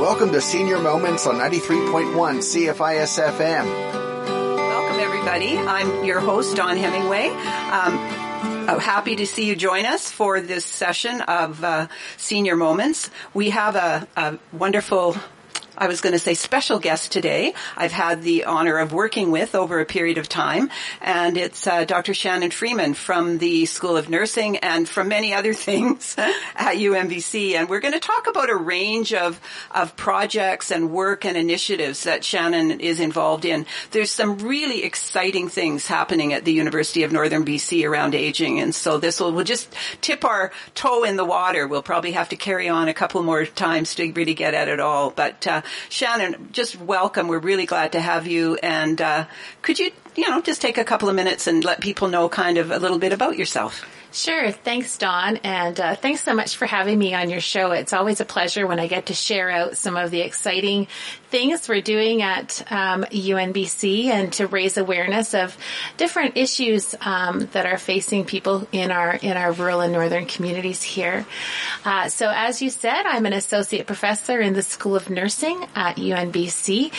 Welcome to Senior Moments on 93.1 CFIS FM. Welcome, everybody. I'm your host, Dawn Hemmingway. Um, I'm happy to see you join us for this session of uh, Senior Moments. We have a, a wonderful I was going to say special guest today. I've had the honor of working with over a period of time, and it's uh, Dr. Shannon Freeman from the School of Nursing and from many other things at UNBC. And we're going to talk about a range of of projects and work and initiatives that Shannon is involved in. There's some really exciting things happening at the University of Northern BC around aging, and so this will we'll just tip our toe in the water. We'll probably have to carry on a couple more times to really get at it all, but. Uh, Shannon, just welcome. We're really glad to have you. And uh, could you, you know, just take a couple of minutes and let people know kind of a little bit about yourself? Sure. Thanks, Dawn. And uh, thanks so much for having me on your show. It's always a pleasure when I get to share out some of the exciting things we're doing at um, UNBC and to raise awareness of different issues um, that are facing people in our in our rural and northern communities here. Uh, so, as you said, I'm an associate professor in the School of Nursing at UNBC,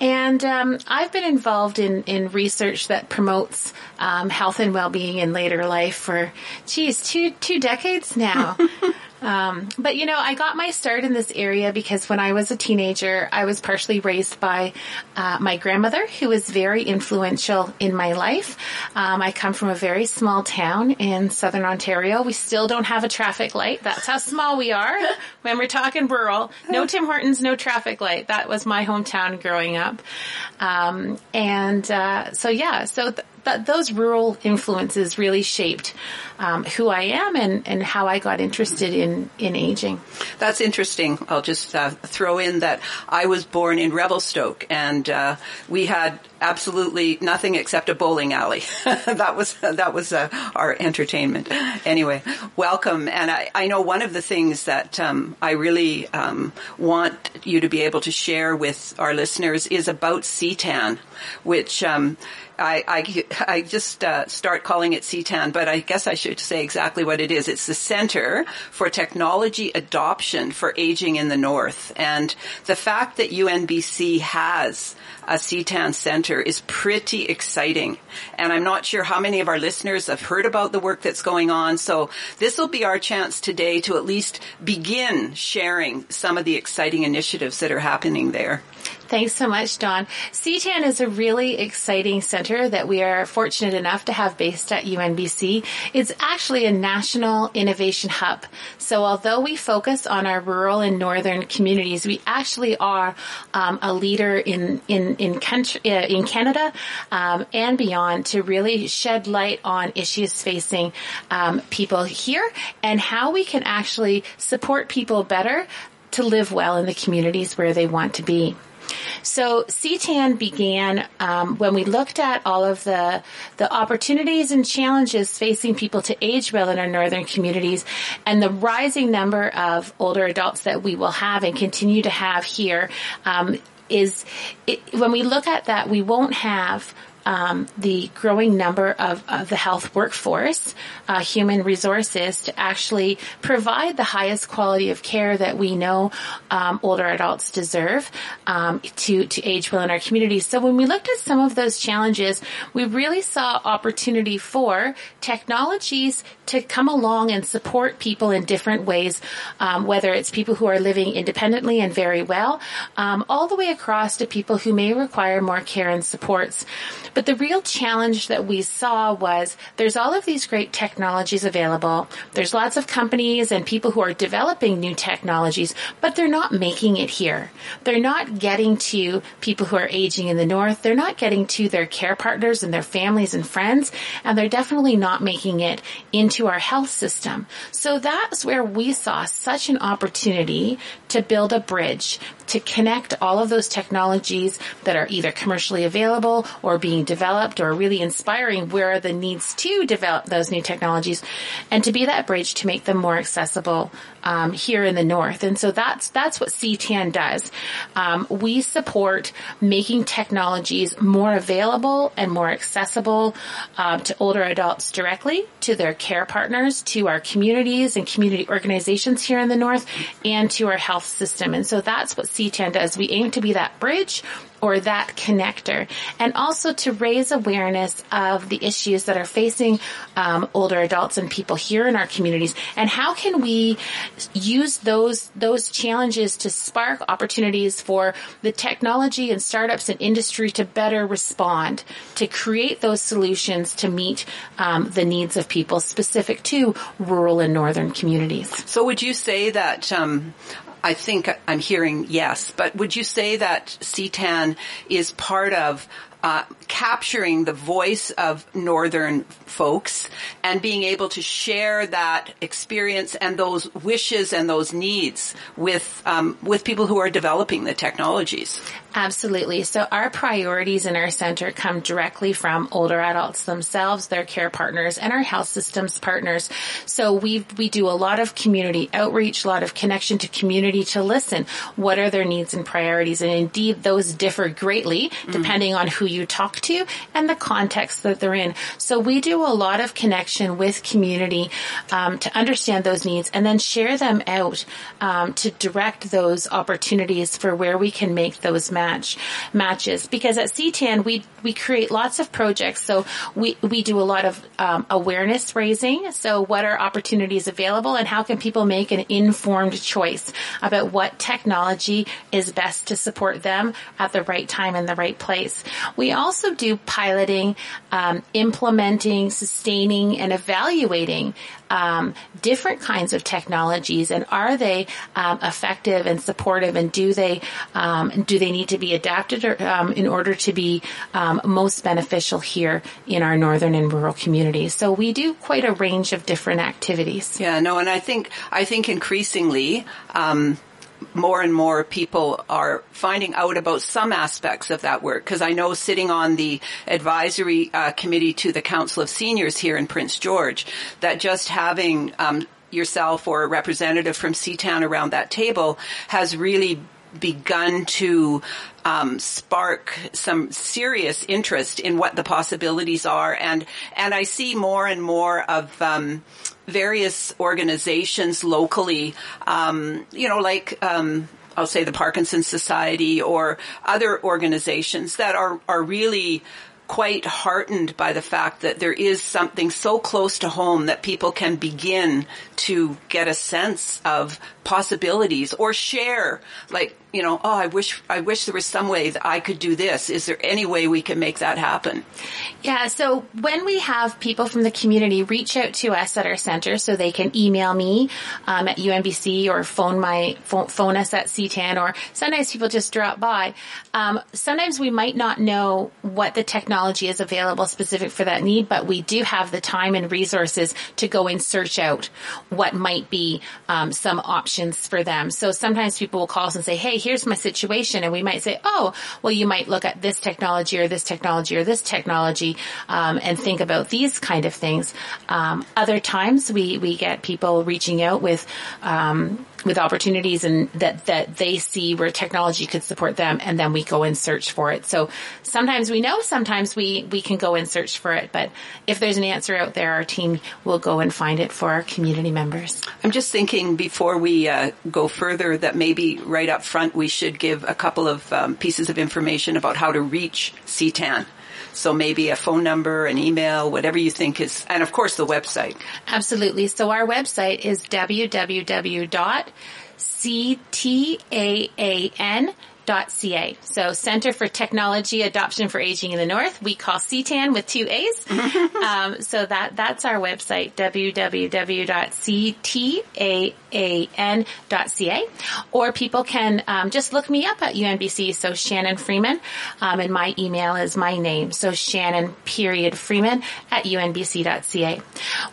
and um, I've been involved in in research that promotes um, health and well being in later life for geez, two two decades now. Um, but you know, I got my start in this area because when I was a teenager, I was partially raised by uh, my grandmother, who was very influential in my life. Um, I come from a very small town in southern Ontario. We still don't have a traffic light. That's how small we are when we're talking rural. No Tim Hortons, no traffic light. That was my hometown growing up. Um, and uh, so yeah, so th- th- those rural influences really shaped um, who I am and, and how I got interested in, in aging. That's interesting. I'll just uh, throw in that I was born in Revelstoke and uh, we had absolutely nothing except a bowling alley. that was that was uh, our entertainment. Anyway, welcome. And I, I know one of the things that um, I really um, want you to be able to share with our listeners is about CTAAN, which um, I, I, I just uh, start calling it CTAAN, but I guess I should say exactly what it is. It's the Center for Technology Adoption for Aging in the North. And the fact that UNBC has a CTAAN center is pretty exciting. And I'm not sure how many of our listeners have heard about the work that's going on. So this will be our chance today to at least begin sharing some of the exciting initiatives that are happening there. Thanks so much, Dawn. CTAAN is a really exciting center that we are fortunate enough to have based at UNBC. It's actually a national innovation hub. So although we focus on our rural and northern communities, we actually are um, a leader in in in, country, uh, in Canada um, and beyond to really shed light on issues facing um, people here and how we can actually support people better to live well in the communities where they want to be. So CTAAN began um, when we looked at all of the the opportunities and challenges facing people to age well in our northern communities, and the rising number of older adults that we will have and continue to have here. Um, is it, when we look at that, we won't have um, the growing number of, of the health workforce, uh, human resources to actually provide the highest quality of care that we know um, older adults deserve um, to to age well in our communities. So when we looked at some of those challenges, we really saw opportunity for technologies to come along and support people in different ways, um, whether it's people who are living independently and very well, um, all the way across to people who may require more care and supports. But the real challenge that we saw was there's all of these great technologies available. There's lots of companies and people who are developing new technologies, but they're not making it here. They're not getting to people who are aging in the north. They're not getting to their care partners and their families and friends, and they're definitely not making it into our health system. So that's where we saw such an opportunity to build a bridge to connect all of those technologies that are either commercially available or being developed or really inspiring where are the needs to develop those new technologies and to be that bridge to make them more accessible um, here in the north. And so that's that's what CTAAN does. Um, we support making technologies more available and more accessible um, to older adults directly, to their care partners, to our communities and community organizations here in the north, and to our health system. And so that's what Does. We aim to be that bridge or that connector and also to raise awareness of the issues that are facing um, older adults and people here in our communities and how can we use those those challenges to spark opportunities for the technology and startups and industry to better respond to create those solutions to meet um, the needs of people specific to rural and northern communities so would you say that um, I think I'm hearing yes, but would you say that CTAAN is part of uh, capturing the voice of northern folks and being able to share that experience and those wishes and those needs with um, with people who are developing the technologies. Absolutely. So our priorities in our center come directly from older adults themselves, their care partners, and our health systems partners. So we we do a lot of community outreach, a lot of connection to community to listen. What are their needs and priorities? And indeed, those differ greatly mm. depending on who you talk to and the context that they're in. So we do a lot of connection with community um, to understand those needs and then share them out um, to direct those opportunities for where we can make those match matches. Because at CTAAN we we create lots of projects. So we we do a lot of um, awareness raising. So what are opportunities available and how can people make an informed choice about what technology is best to support them at the right time in the right place. We also do piloting, um, implementing, sustaining, and evaluating um, different kinds of technologies, and are they um, effective and supportive, and do they um, do they need to be adapted or, um, in order to be um, most beneficial here in our northern and rural communities? So we do quite a range of different activities. Yeah, no, and I think I think increasingly. Um, more and more people are finding out about some aspects of that work. Because I know sitting on the advisory uh, committee to the Council of Seniors here in Prince George that just having um, yourself or a representative from CTAAN around that table has really begun to um, spark some serious interest in what the possibilities are, and and I see more and more of um, various organizations locally, um, you know, like. Um, I'll say the Parkinson Society or other organizations that are, are really quite heartened by the fact that there is something so close to home that people can begin to get a sense of possibilities or share like you know oh i wish i wish there was some way that i could do this. Is there any way we can make that happen? Yeah so when we have people from the community reach out to us at our center so they can email me um, at UNBC or phone my phone, phone, us at ctaan or sometimes people just drop by. Um, sometimes we might not know what the technology is available specific for that need but we do have the time and resources to go and search out what might be um, some options options for them. So sometimes people will call us and say, Hey, here's my situation. And we might say, Oh, well, you might look at this technology or this technology or this technology, um, and think about these kind of things. Um, other times we, we get people reaching out with, um, with opportunities and that, that they see where technology could support them and then we go and search for it. So sometimes we know, sometimes we, we can go and search for it, but if there's an answer out there, our team will go and find it for our community members. I'm just thinking before we uh, go further that maybe right up front we should give a couple of um, pieces of information about how to reach CTAAN. So maybe a phone number, an email, whatever you think is, and of course the website. Absolutely. So our website is www.ctaan CTA. So Center for Technology Adoption for Aging in the North. We call CTAAN with two A's. um, so that that's our website, www.ctaan.ca. Or people can um, just look me up at UNBC. So Shannon Freeman, um, and my email is my name. So Shannon period Freeman at UNBC.ca.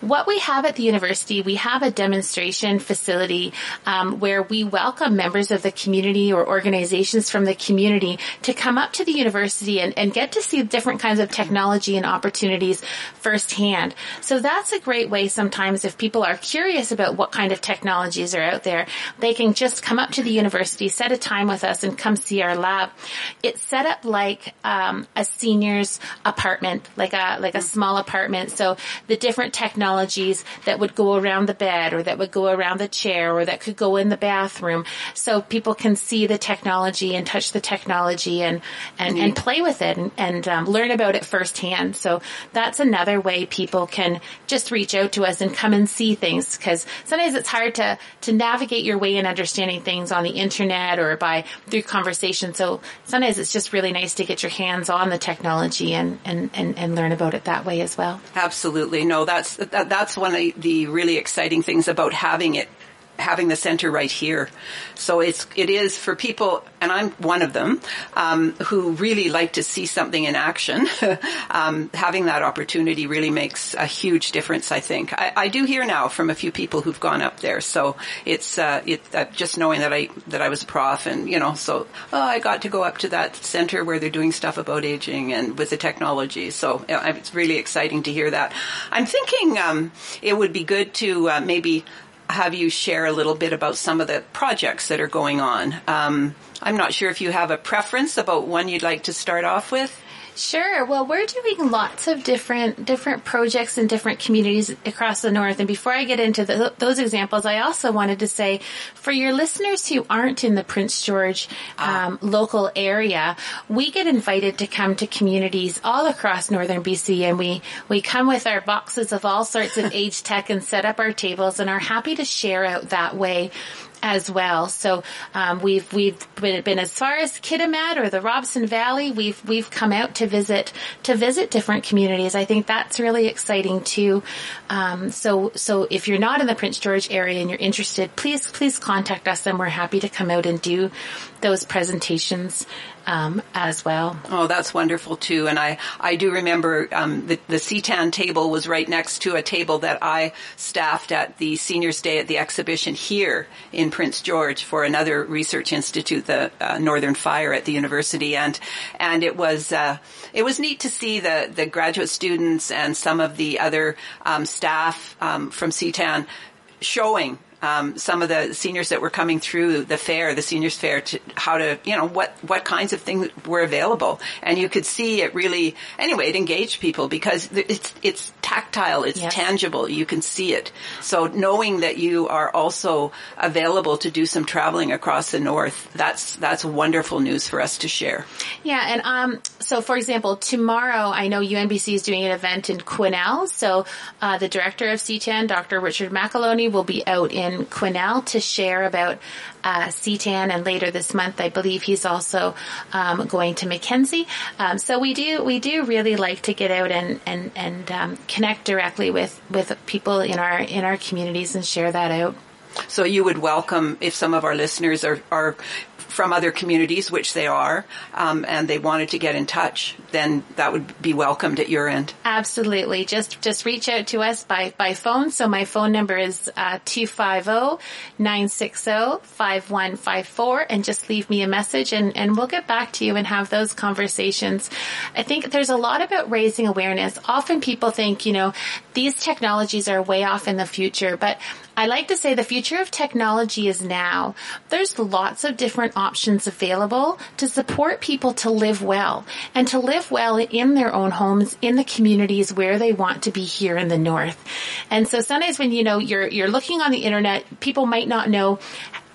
What we have at the university, we have a demonstration facility um, where we welcome members of the community or organizations from the community to come up to the university and, and get to see different kinds of technology and opportunities firsthand. So that's a great way sometimes if people are curious about what kind of technology technologies are out there, they can just come up to the university, set a time with us, and come see our lab. It's set up like um, a senior's apartment, like a like a small apartment. So the different technologies that would go around the bed, or that would go around the chair, or that could go in the bathroom, so people can see the technology and touch the technology and and, and play with it and, and um, learn about it firsthand. So that's another way people can just reach out to us and come and see things because sometimes it's hard to to navigate your way in understanding things on the internet or by through conversation. So sometimes it's just really nice to get your hands on the technology and and and, and learn about it that way as well. Absolutely. No, that's that, that's one of the really exciting things about having it having the center right here. So it's it is for people, and I'm one of them, um, who really like to see something in action. um, having that opportunity really makes a huge difference. I think I, I, do hear now from a few people who've gone up there. So it's uh, it, uh, just knowing that I that I was a prof, and you know, so oh, I got to go up to that center where they're doing stuff about aging and with the technology. So it's really exciting to hear that. I'm thinking um, it would be good to uh, maybe have you share a little bit about some of the projects that are going on. Um, I'm not sure if you have a preference about one you'd like to start off with. Sure. Well, we're doing lots of different different projects in different communities across the north. And before I get into the, those examples, I also wanted to say, for your listeners who aren't in the Prince George ah. um, local area, we get invited to come to communities all across northern BC, and we we come with our boxes of all sorts of age tech and set up our tables, and are happy to share out that way as well. So um, we've we've been, been, as far as Kitimat or the Robson Valley. We've we've come out to visit to visit different communities. I think that's really exciting too. Um, so so if you're not in the Prince George area and you're interested, please please contact us, and we're happy to come out and do those presentations um, as well. Oh, that's wonderful too. And I, I do remember um, the, the CTAAN table was right next to a table that I staffed at the Seniors Day at the exhibition here in Prince George for another research institute, the uh, Northern Fire at the university, and and it was uh, it was neat to see the the graduate students and some of the other um, staff um, from CTAAN showing um, some of the seniors that were coming through the fair, the seniors fair, to how to, you know, what, what kinds of things were available. And you could see it really, anyway, it engaged people because it's, it's tactile, it's yes. tangible, you can see it. So knowing that you are also available to do some traveling across the north, that's, that's wonderful news for us to share. Yeah. And, um, so for example, tomorrow I know UNBC is doing an event in Quesnel. So, uh, the director of CTAAN, Dr. Richard McAloney, will be out in in Quesnel to share about uh, CTAAN, and later this month, I believe he's also um, going to Mackenzie. Um, so we do we do really like to get out and and and um, connect directly with with people in our in our communities and share that out. So you would welcome if some of our listeners are, are from other communities, which they are, um, and they wanted to get in touch, then that would be welcomed at your end. Absolutely. Just just reach out to us by, by phone. So my phone number is uh, 250-960-5154 and just leave me a message and, and we'll get back to you and have those conversations. I think there's a lot about raising awareness. Often people think, you know, these technologies are way off in the future, but I like to say the future of technology is now. There's lots of different options available to support people to live well and to live well in their own homes, in the communities where they want to be here in the North. And so sometimes when, you know, you're, you're looking on the internet, people might not know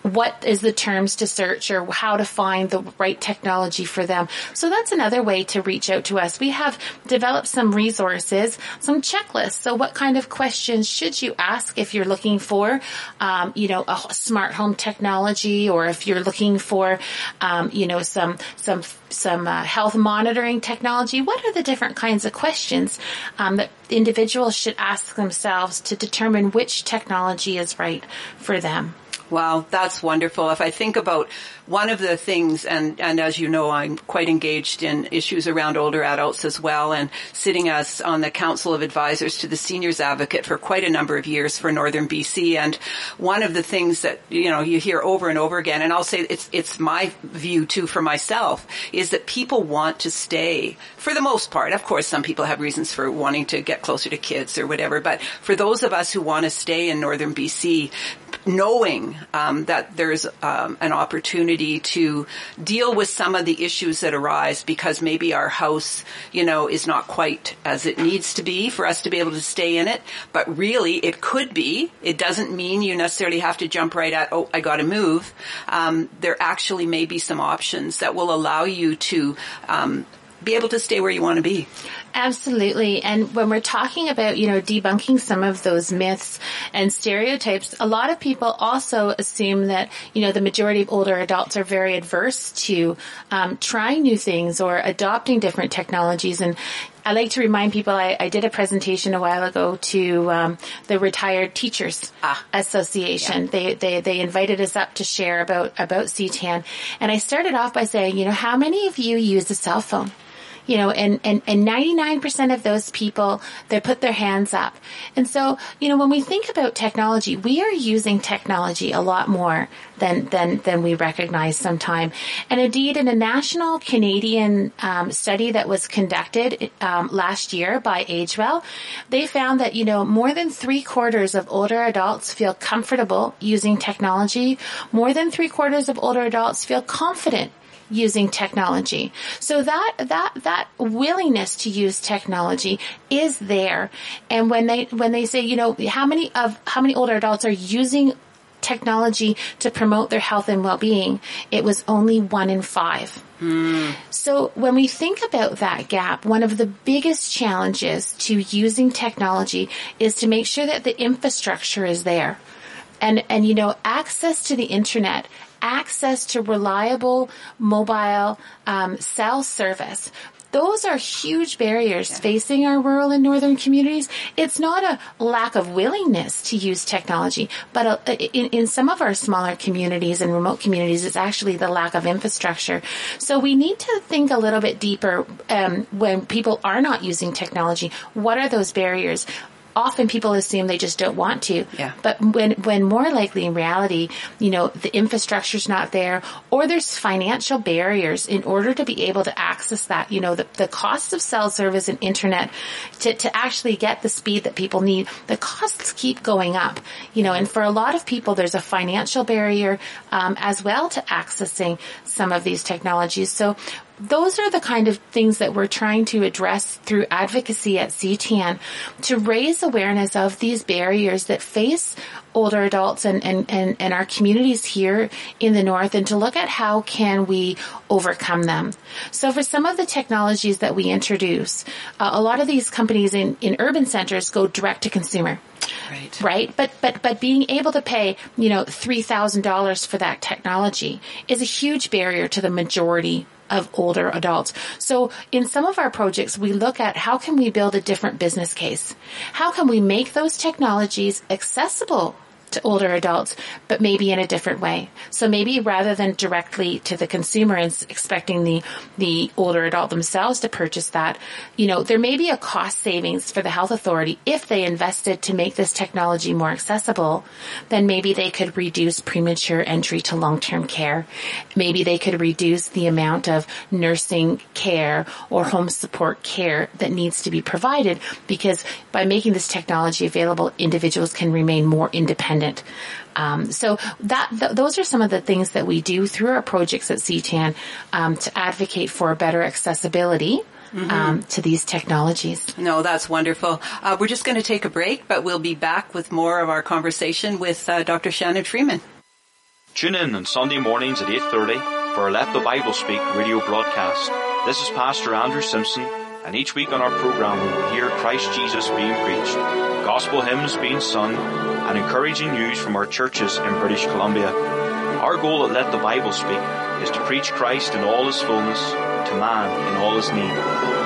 what is the terms to search or how to find the right technology for them. So that's another way to reach out to us. We have developed some resources, some checklists. So what kind of questions should you ask if you're looking for, um, you know, a smart home technology or if you're looking for, um, you know, some, some, some uh, health monitoring technology? What are the different kinds of questions um, that individuals should ask themselves to determine which technology is right for them? Wow, that's wonderful. If I think about one of the things, and, and as you know, I'm quite engaged in issues around older adults as well, and sitting as on the Council of Advisors to the Seniors Advocate for quite a number of years for Northern BC. And one of the things that, you know, you hear over and over again, and I'll say it's, it's my view too for myself, is that people want to stay for the most part. Of course, some people have reasons for wanting to get closer to kids or whatever, but for those of us who want to stay in Northern BC, knowing um, that there's um, an opportunity to deal with some of the issues that arise because maybe our house, you know, is not quite as it needs to be for us to be able to stay in it. But really, it could be. It doesn't mean you necessarily have to jump right at, oh, I got to move. Um, there actually may be some options that will allow you to um, be able to stay where you want to be. Absolutely. And when we're talking about, you know, debunking some of those myths and stereotypes, a lot of people also assume that, you know, the majority of older adults are very adverse to um, trying new things or adopting different technologies. And I like to remind people I, I did a presentation a while ago to um, the Retired Teachers ah. Association. Yeah. They, they they invited us up to share about about CTAAN, and I started off by saying, you know, how many of you use a cell phone? You know, and, and, and 99% of those people, they put their hands up. And so, you know, when we think about technology, we are using technology a lot more than, than, than we recognize sometime. And indeed, in a national Canadian um, study that was conducted um, last year by AgeWell, they found that, you know, more than three quarters of older adults feel comfortable using technology. More than three quarters of older adults feel confident using technology. So that, that, that willingness to use technology is there. And when they, when they say, you know, how many of, how many older adults are using technology to promote their health and well-being, it was only one in five. Mm. So when we think about that gap, one of the biggest challenges to using technology is to make sure that the infrastructure is there. And, and you know, access to the internet access to reliable mobile um, cell service. Those are huge barriers yeah. facing our rural and northern communities. It's not a lack of willingness to use technology, but a, in, in some of our smaller communities and remote communities, it's actually the lack of infrastructure. So we need to think a little bit deeper um, when people are not using technology. What are those barriers? Often people assume they just don't want to. Yeah. But when, when more likely in reality, you know, the infrastructure's not there or there's financial barriers in order to be able to access that, you know, the, the cost of cell service and internet to, to actually get the speed that people need, the costs keep going up, you know, and for a lot of people, there's a financial barrier, um, as well to accessing some of these technologies. So those are the kind of things that we're trying to address through advocacy at CTAAN to raise awareness of these barriers that face older adults and, and, and, and our communities here in the north and to look at how can we overcome them. So for some of the technologies that we introduce, uh, a lot of these companies in, in urban centers go direct to consumer. Right. Right. But, but, but being able to pay, you know, $3,000 for that technology is a huge barrier to the majority of older adults. So in some of our projects, we look at how can we build a different business case? How can we make those technologies accessible to older adults, but maybe in a different way. So maybe rather than directly to the consumer and expecting the, the older adult themselves to purchase that, you know, there may be a cost savings for the health authority if they invested to make this technology more accessible, then maybe they could reduce premature entry to long-term care. Maybe they could reduce the amount of nursing care or home support care that needs to be provided because by making this technology available, individuals can remain more independent independent. Um, so that th- those are some of the things that we do through our projects at CTAAN um, to advocate for better accessibility. Mm-hmm. Um, to these technologies. No, that's wonderful. Uh, we're just going to take a break, but we'll be back with more of our conversation with uh, Dr. Shannon Freeman. Tune in on Sunday mornings at 8.30 for our Let the Bible Speak radio broadcast. This is Pastor Andrew Simpson, and each week on our program we will hear Christ Jesus being preached, gospel hymns being sung, and encouraging news from our churches in British Columbia. Our goal at Let the Bible Speak is to preach Christ in all his fullness to man in all his need.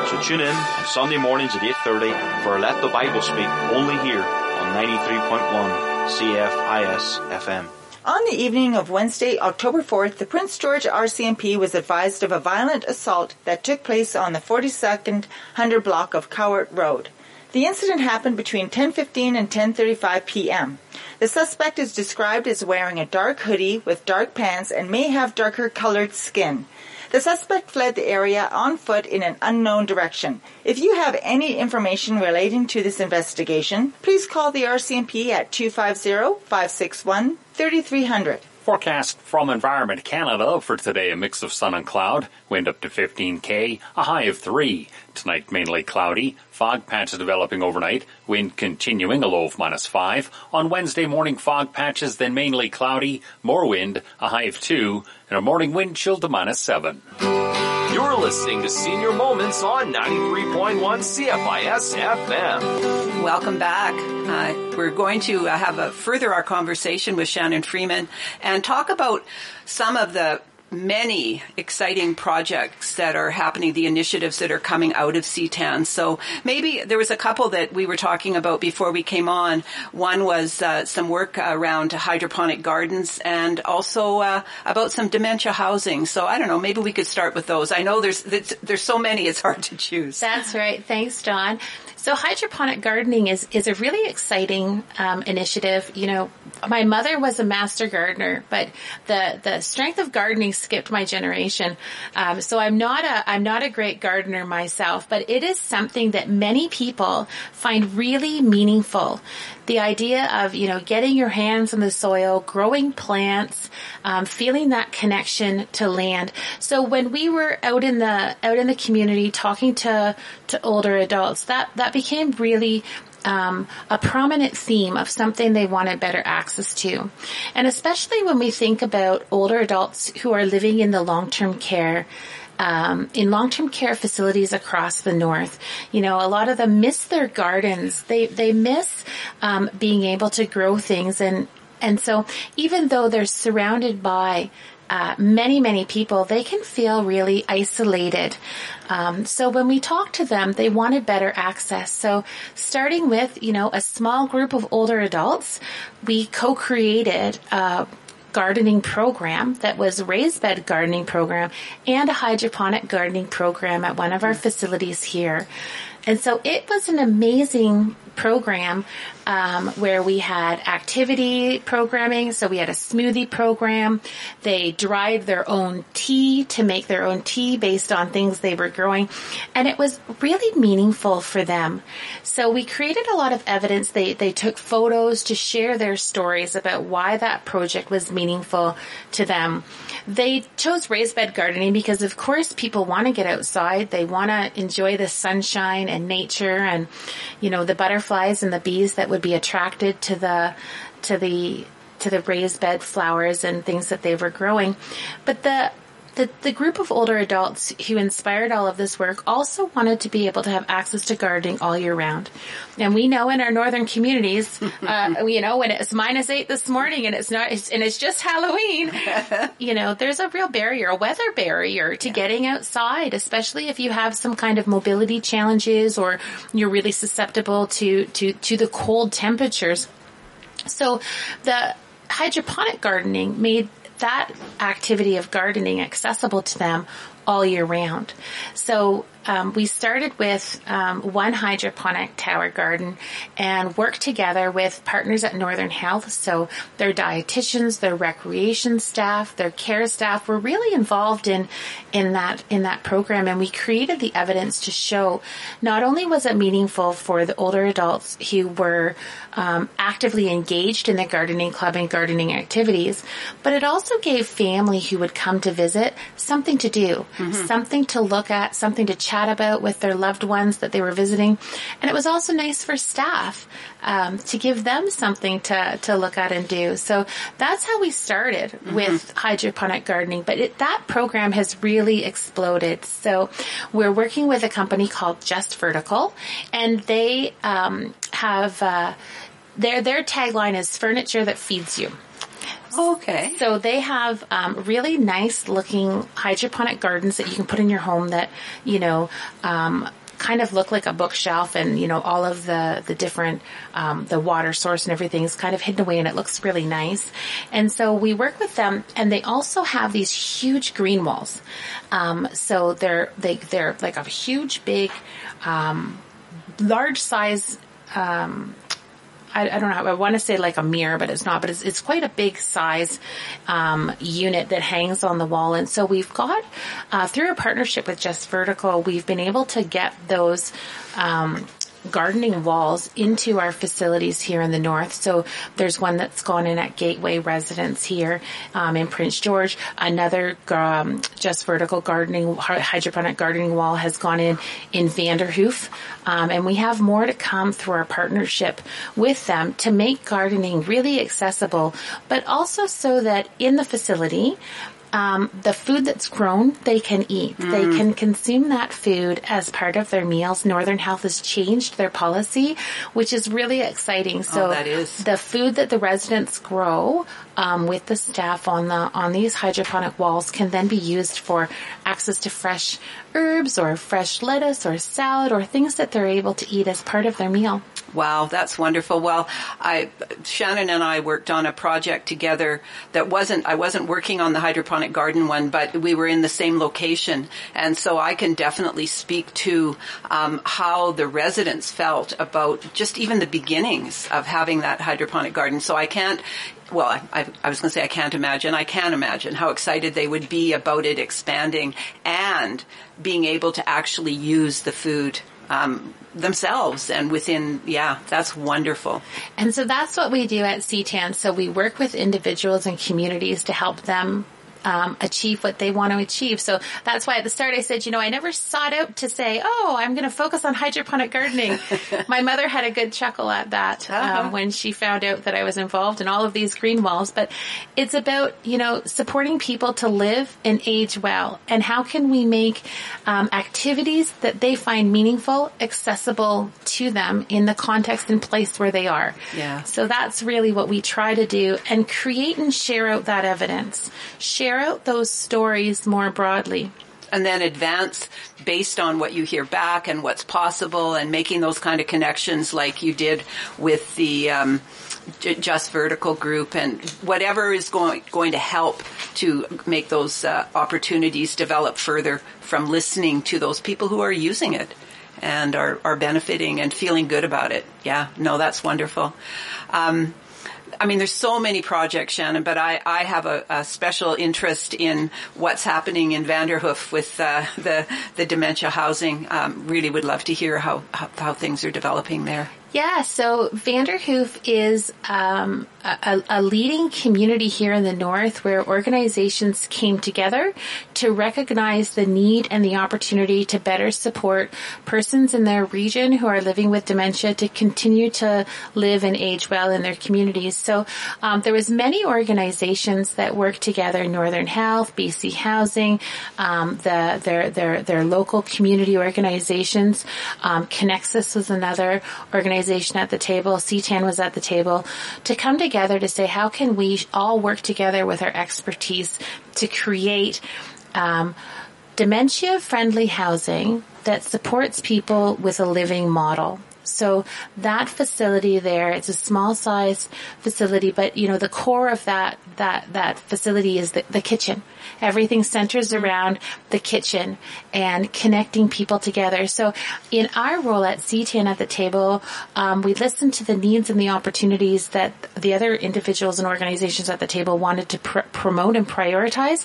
So tune in on Sunday mornings at 8.30 for Let the Bible Speak only here on 93.1 CFIS FM. On the evening of Wednesday, October 4th, the Prince George RCMP was advised of a violent assault that took place on the 42nd 100 block of Cowart Road. The incident happened between 10:15 and 10:35 p.m. The suspect is described as wearing a dark hoodie with dark pants and may have darker colored skin. The suspect fled the area on foot in an unknown direction. If you have any information relating to this investigation, please call the RCMP at 250-561-3300. Forecast from Environment Canada for today a mix of sun and cloud, wind up to 15k, a high of 3. Tonight mainly cloudy, fog patches developing overnight, wind continuing a low of minus 5. On Wednesday morning fog patches then mainly cloudy, more wind, a high of 2, and a morning wind chill to minus 7. You're listening to Senior Moments on 93.1 CFIS FM. Welcome back. Uh, we're going to uh, have a further our conversation with Shannon Freeman and talk about some of the many exciting projects that are happening, the initiatives that are coming out of CTAAN. So maybe there was a couple that we were talking about before we came on. One was uh, some work around hydroponic gardens and also uh, about some dementia housing. So I don't know, maybe we could start with those. I know there's there's so many, it's hard to choose. That's right. Thanks, Dawn. So hydroponic gardening is is a really exciting um, initiative. You know, my mother was a master gardener, but the the strength of gardening skipped my generation. Um, so I'm not a I'm not a great gardener myself, but it is something that many people find really meaningful. The idea of you know getting your hands in the soil, growing plants, um, feeling that connection to land. So when we were out in the out in the community talking to to older adults, that that became really um, a prominent theme of something they wanted better access to. And especially when we think about older adults who are living in the long-term care um, in long-term care facilities across the north. You know, a lot of them miss their gardens. They they miss um, being able to grow things, and and so even though they're surrounded by uh, many, many people, they can feel really isolated. Um, so when we talk to them, they wanted better access. So starting with, you know, a small group of older adults, we co-created a gardening program that was raised bed gardening program and a hydroponic gardening program at one of our facilities here. And so it was an amazing program um, where we had activity programming. So we had a smoothie program. They dried their own tea to make their own tea based on things they were growing. And it was really meaningful for them. So we created a lot of evidence. They, they took photos to share their stories about why that project was meaningful to them. They chose raised bed gardening because of course people want to get outside. They want to enjoy the sunshine and nature and, you know, the butterflies and the bees that would be attracted to the, to the, to the raised bed flowers and things that they were growing. But the the, the group of older adults who inspired all of this work also wanted to be able to have access to gardening all year round. And we know in our northern communities, uh, you know, when it's minus eight this morning and it's not, it's, and it's just Halloween, you know, there's a real barrier, a weather barrier to yeah. getting outside, especially if you have some kind of mobility challenges or you're really susceptible to, to, to the cold temperatures. So the hydroponic gardening made that activity of gardening accessible to them all year round. So um, we started with um, one hydroponic tower garden and worked together with partners at Northern Health. So their dietitians, their recreation staff, their care staff were really involved in in that in that program, and we created the evidence to show not only was it meaningful for the older adults who were um, actively engaged in the gardening club and gardening activities, but it also gave family who would come to visit something to do, mm-hmm. something to look at, something to chat chat about with their loved ones that they were visiting. And it was also nice for staff um, to give them something to, to look at and do. So that's how we started mm-hmm. with hydroponic gardening. But it, that program has really exploded. So we're working with a company called Just Vertical, and they um, have uh, their their tagline is "Furniture that feeds you." Okay. So they have um, really nice looking hydroponic gardens that you can put in your home that, you know, um, kind of look like a bookshelf and you know all of the the different um, the water source and everything is kind of hidden away and it looks really nice. And so we work with them and they also have these huge green walls. Um, so they're they they're like a huge big um, large size um, I, I don't know. I want to say like a mirror, but it's not. But it's it's quite a big size um, unit that hangs on the wall. And so we've got uh, through a partnership with Just Vertical, we've been able to get those. Um, gardening walls into our facilities here in the north. So there's one that's gone in at Gateway Residence here um, in Prince George. Another um, just vertical gardening hydroponic gardening wall has gone in in Vanderhoof, um, and we have more to come through our partnership with them to make gardening really accessible, but also so that in the facility um, the food that's grown, they can eat. Mm. They can consume that food as part of their meals. Northern Health has changed their policy, which is really exciting. So oh, that is. the food that the residents grow um, with the staff on the on these hydroponic walls can then be used for access to fresh herbs or fresh lettuce or salad or things that they're able to eat as part of their meal. Wow, that's wonderful. Well, I Shannon and I worked on a project together that wasn't I wasn't working on the hydroponic garden one, but we were in the same location, and so I can definitely speak to um, how the residents felt about just even the beginnings of having that hydroponic garden. So I can't well, I, I, was going to say I can't imagine. I can imagine how excited they would be about it expanding and being able to actually use the food um, themselves and within yeah that's wonderful. And so that's what we do at CTAAN so we work with individuals and communities to help them um, achieve what they want to achieve. So that's why at the start I said, you know, I never sought out to say, oh, I'm going to focus on hydroponic gardening. My mother had a good chuckle at that um, uh-huh. um, when she found out that I was involved in all of these green walls. But it's about, you know, supporting people to live and age well. And how can we make um, activities that they find meaningful, accessible to them in the context and place where they are. Yeah. So that's really what we try to do and create and share out that evidence. Share share out those stories more broadly and then advance based on what you hear back and what's possible and making those kind of connections like you did with the um, just vertical group and whatever is going going to help to make those uh, opportunities develop further from listening to those people who are using it and are, are benefiting and feeling good about it. Yeah, no, that's wonderful. Um, I mean, there's so many projects, Shannon, but I, I have a, a special interest in what's happening in Vanderhoof with uh, the the dementia housing. Um, really would love to hear how, how, how things are developing there. Yeah, so Vanderhoof is um, a, a, leading community here in the north where organizations came together to recognize the need and the opportunity to better support persons in their region who are living with dementia to continue to live and age well in their communities. So um, there was many organizations that worked together: Northern Health, BC Housing, um, the their their their local community organizations. Um, Connexus was another organization organization at the table, CTAAN was at the table, to come together to say how can we all work together with our expertise to create um, dementia-friendly housing that supports people with a living model. So that facility there, it's a small size facility, but you know, the core of that, that, that facility is the, the kitchen. Everything centers around the kitchen and connecting people together. So in our role at CTAAN at the table, um, we listened to the needs and the opportunities that the other individuals and organizations at the table wanted to pr- promote and prioritize.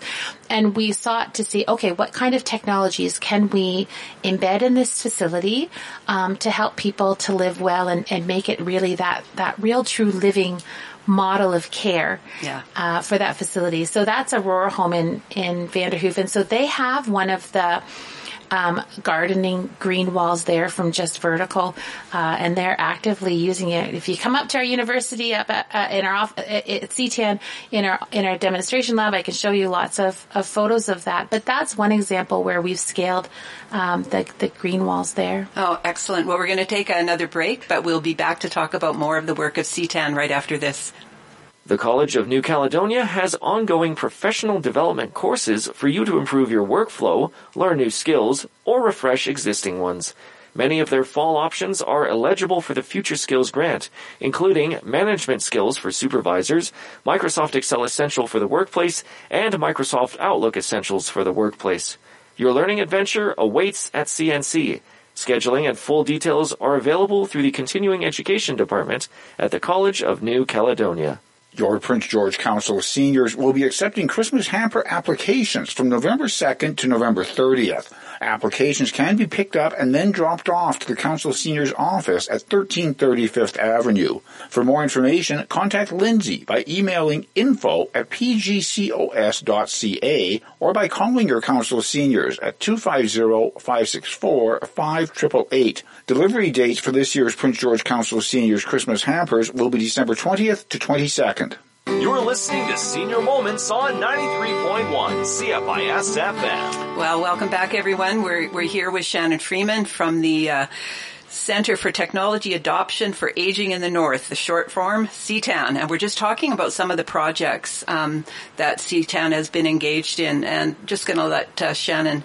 And we sought to see, okay, what kind of technologies can we embed in this facility um, to help people to live well and, and make it really that, that real true living model of care yeah. uh, for that facility. So that's Aurora Home in, in Vanderhoof. And so they have one of the um, gardening green walls there from Just Vertical, uh, and they're actively using it. If you come up to our university up at, uh, in our off, at CTAAN in our in our demonstration lab, I can show you lots of, of photos of that. But that's one example where we've scaled um, the the green walls there. Oh, excellent! Well, we're going to take another break, but we'll be back to talk about more of the work of CTAAN right after this. The College of New Caledonia has ongoing professional development courses for you to improve your workflow, learn new skills, or refresh existing ones. Many of their fall options are eligible for the Future Skills Grant, including Management Skills for Supervisors, Microsoft Excel Essential for the Workplace, and Microsoft Outlook Essentials for the Workplace. Your learning adventure awaits at CNC. Scheduling and full details are available through the Continuing Education Department at the College of New Caledonia. Your Prince George Council of Seniors will be accepting Christmas hamper applications from November 2nd to November 30th. Applications can be picked up and then dropped off to the Council Seniors office at 1330 Fifth Avenue. For more information, contact Lindsay by emailing info at pgcos.ca or by calling your Council Seniors at 250-564-5888. Delivery dates for this year's Prince George Council Seniors Christmas hampers will be December 20th to 22nd. You're listening to Senior Moments on 93.1 CFIS FM. Well, welcome back, everyone. We're, we're here with Shannon Freeman from the uh, Center for Technology Adoption for Aging in the North, the short form CTAAN. And we're just talking about some of the projects um, that CTAAN has been engaged in, and just going to let uh, Shannon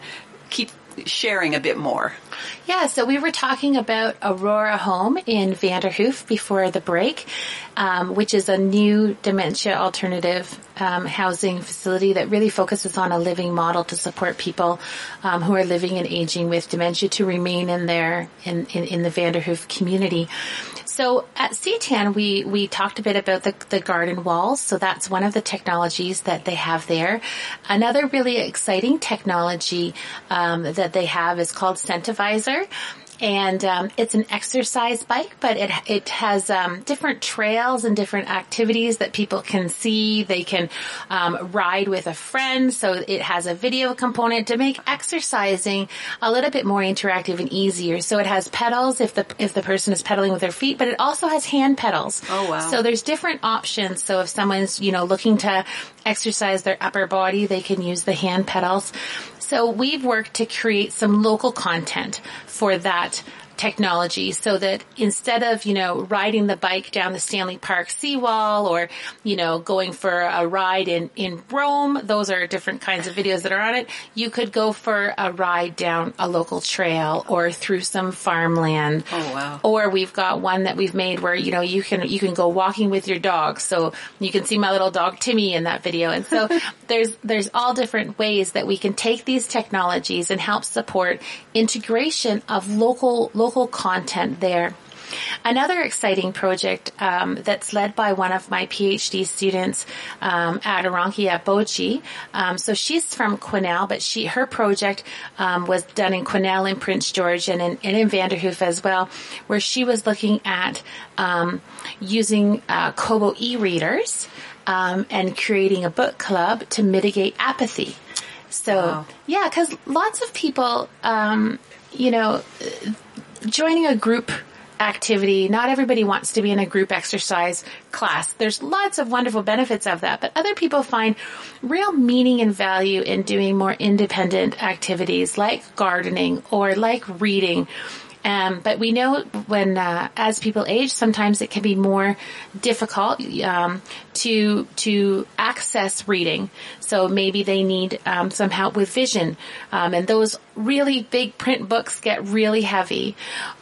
keep sharing a bit more. Yeah, so we were talking about Aurora Home in Vanderhoof before the break, um, which is a new dementia alternative um, housing facility that really focuses on a living model to support people um, who are living and aging with dementia to remain in their in, in, in the Vanderhoof community. So at CTAAN, we, we talked a bit about the, the garden walls. So that's one of the technologies that they have there. Another really exciting technology um, that they have is called Centivizer and um, it's an exercise bike, but it it has um, different trails and different activities that people can see. They can um, ride with a friend, so it has a video component to make exercising a little bit more interactive and easier. So it has pedals if the if the person is pedaling with their feet, but it also has hand pedals. Oh wow! So there's different options. So if someone's you know looking to exercise their upper body, they can use the hand pedals. So we've worked to create some local content for that technology so that instead of, you know, riding the bike down the Stanley Park seawall or, you know, going for a ride in, in Rome, those are different kinds of videos that are on it. You could go for a ride down a local trail or through some farmland. Oh wow. Or we've got one that we've made where, you know, you can, you can go walking with your dog. So you can see my little dog Timmy in that video. And so there's, there's all different ways that we can take these technologies and help support integration of local, local local content there. Another exciting project um, that's led by one of my PhD students, um, Adorankia Bochi. Um, so she's from Quesnel, but she her project um, was done in Quesnel in Prince George and in, and in Vanderhoof as well, where she was looking at um, using uh, Kobo e-readers um, and creating a book club to mitigate apathy. So Wow. yeah, because lots of people, um, you know, joining a group activity, not everybody wants to be in a group exercise class. There's lots of wonderful benefits of that, but other people find real meaning and value in doing more independent activities like gardening or like reading. Um, but we know when, uh, as people age, sometimes it can be more difficult um, to to access reading. So maybe they need um, some help with vision, um, and those really big print books get really heavy.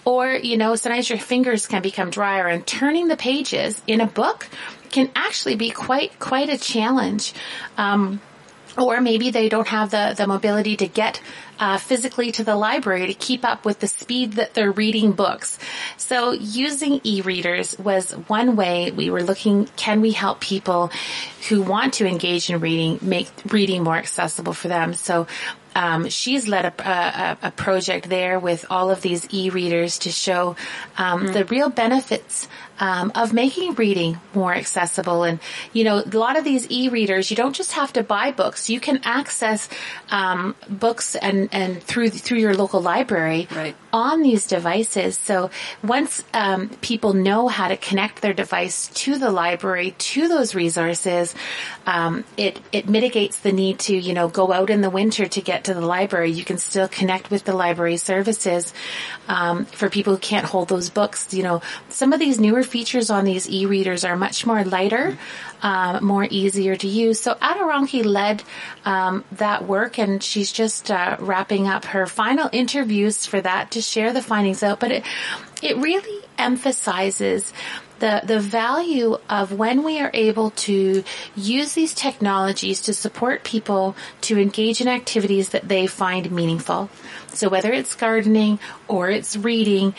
Or you know, sometimes your fingers can become drier, and turning the pages in a book can actually be quite quite a challenge. Um, or maybe they don't have the, the mobility to get uh, physically to the library to keep up with the speed that they're reading books. So using e-readers was one way we were looking, can we help people who want to engage in reading, make reading more accessible for them? So um, she's led a, a, a project there with all of these e-readers to show um, the real benefits um, of making reading more accessible. And you know, a lot of these e-readers, you don't just have to buy books; you can access um, books and and through through your local library Right. on these devices. So once um, people know how to connect their device to the library to those resources, um, it it mitigates the need to you know go out in the winter to get to the library. You can still connect with the library services um, for people who can't hold those books. You know, some of these newer features on these e-readers are much more lighter, um, more easier to use. So Adoranki led um, that work, and she's just uh, wrapping up her final interviews for that to share the findings out. But it it really emphasizes the, the value of when we are able to use these technologies to support people to engage in activities that they find meaningful. So whether it's gardening or it's reading,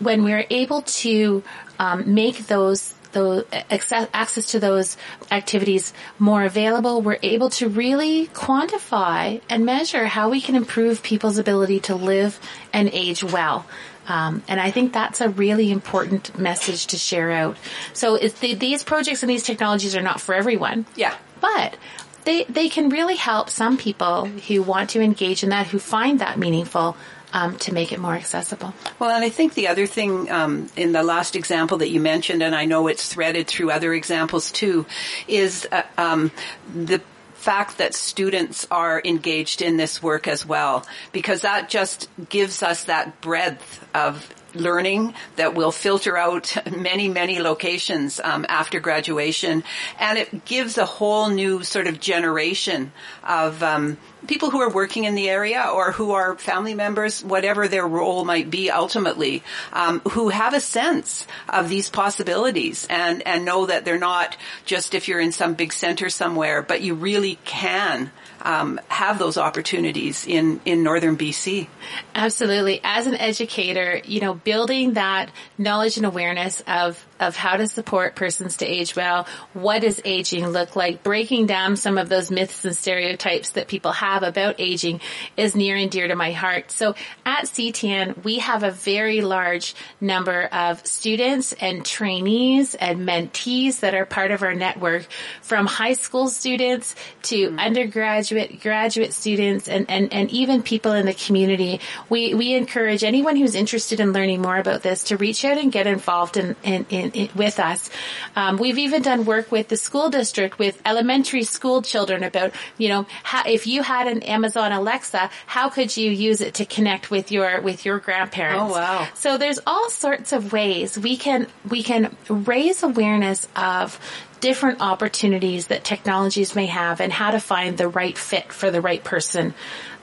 when we're able to um, make those those access, access to those activities more available, we're able to really quantify and measure how we can improve people's ability to live and age well. Um, and I think that's a really important message to share out. So the, these projects and these technologies are not for everyone. Yeah. But they, they can really help some people who want to engage in that, who find that meaningful, um, to make it more accessible. Well, and I think the other thing um, in the last example that you mentioned, and I know it's threaded through other examples too, is uh, um, the fact that students are engaged in this work as well, because that just gives us that breadth of learning that will filter out many, many locations um, after graduation, and it gives a whole new sort of generation of um, people who are working in the area or who are family members, whatever their role might be ultimately, um, who have a sense of these possibilities and and know that they're not just if you're in some big center somewhere, but you really can um, have those opportunities in in northern BC. Absolutely, as an educator, you know, building that knowledge and awareness of of how to support persons to age well, what does aging look like, breaking down some of those myths and stereotypes that people have about aging is near and dear to my heart. So at CTAAN, we have a very large number of students and trainees and mentees that are part of our network from high school students to mm-hmm. undergraduate, graduate students and, and, and even people in the community. We, we encourage anyone who's interested in learning more about this to reach out and get involved in, in, in in, with us. Um, we've even done work with the school district with elementary school children about, you know, how, if you had an Amazon Alexa, how could you use it to connect with your with your grandparents? Oh wow! So there's all sorts of ways we can we can raise awareness of different opportunities that technologies may have and how to find the right fit for the right person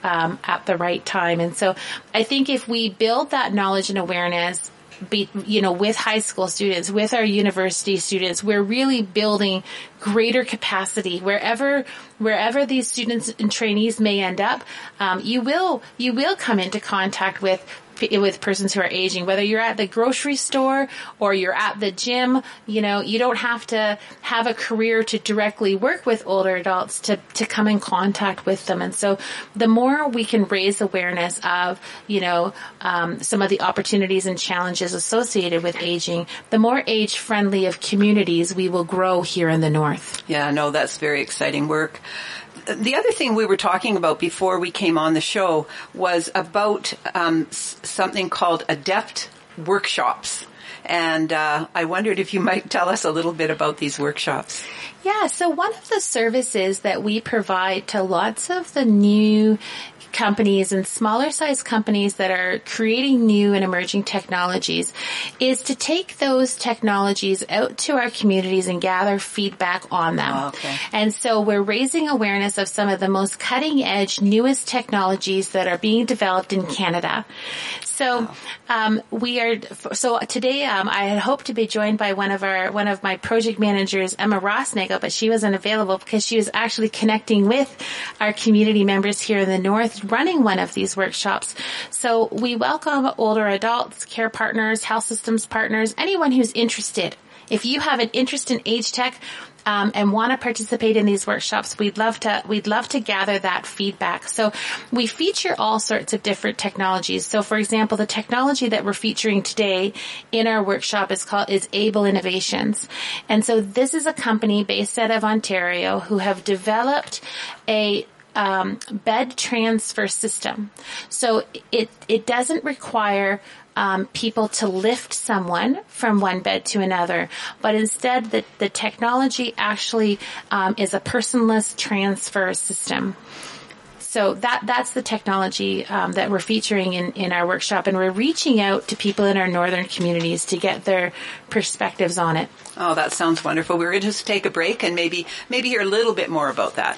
um, at the right time. And so I think if we build that knowledge and awareness be, you know, with high school students, with our university students, we're really building greater capacity wherever, wherever these students and trainees may end up. Um, you will, you will come into contact with with persons who are aging, whether you're at the grocery store or you're at the gym, you know, you don't have to have a career to directly work with older adults to, to come in contact with them. And so the more we can raise awareness of, you know, um, some of the opportunities and challenges associated with aging, the more age friendly of communities we will grow here in the North. Yeah, no, that's very exciting work the other thing we were talking about before we came on the show was about um, something called adept workshops. And uh, I wondered if you might tell us a little bit about these workshops. Yeah, so one of the services that we provide to lots of the new companies and smaller size companies that are creating new and emerging technologies is to take those technologies out to our communities and gather feedback on them. Oh, okay. And so we're raising awareness of some of the most cutting edge, newest technologies that are being developed in Canada. So um, we are. So today, um, I had hoped to be joined by one of our one of my project managers, Emma Rossnagle, but she wasn't available because she was actually connecting with our community members here in the north, running one of these workshops. So we welcome older adults, care partners, health systems partners, anyone who's interested. If you have an interest in age tech, um, and want to participate in these workshops, we'd love to we'd love to gather that feedback. So we feature all sorts of different technologies. So for example, the technology that we're featuring today in our workshop is called is Able Innovations, and so this is a company based out of Ontario who have developed a um, bed transfer system. So it it doesn't require um, people to lift someone from one bed to another, but instead the, the technology actually um, is a personless transfer system. So that that's the technology um, that we're featuring in, in our workshop, and we're reaching out to people in our northern communities to get their perspectives on it. Oh, that sounds wonderful. We're going to just take a break and maybe maybe hear a little bit more about that.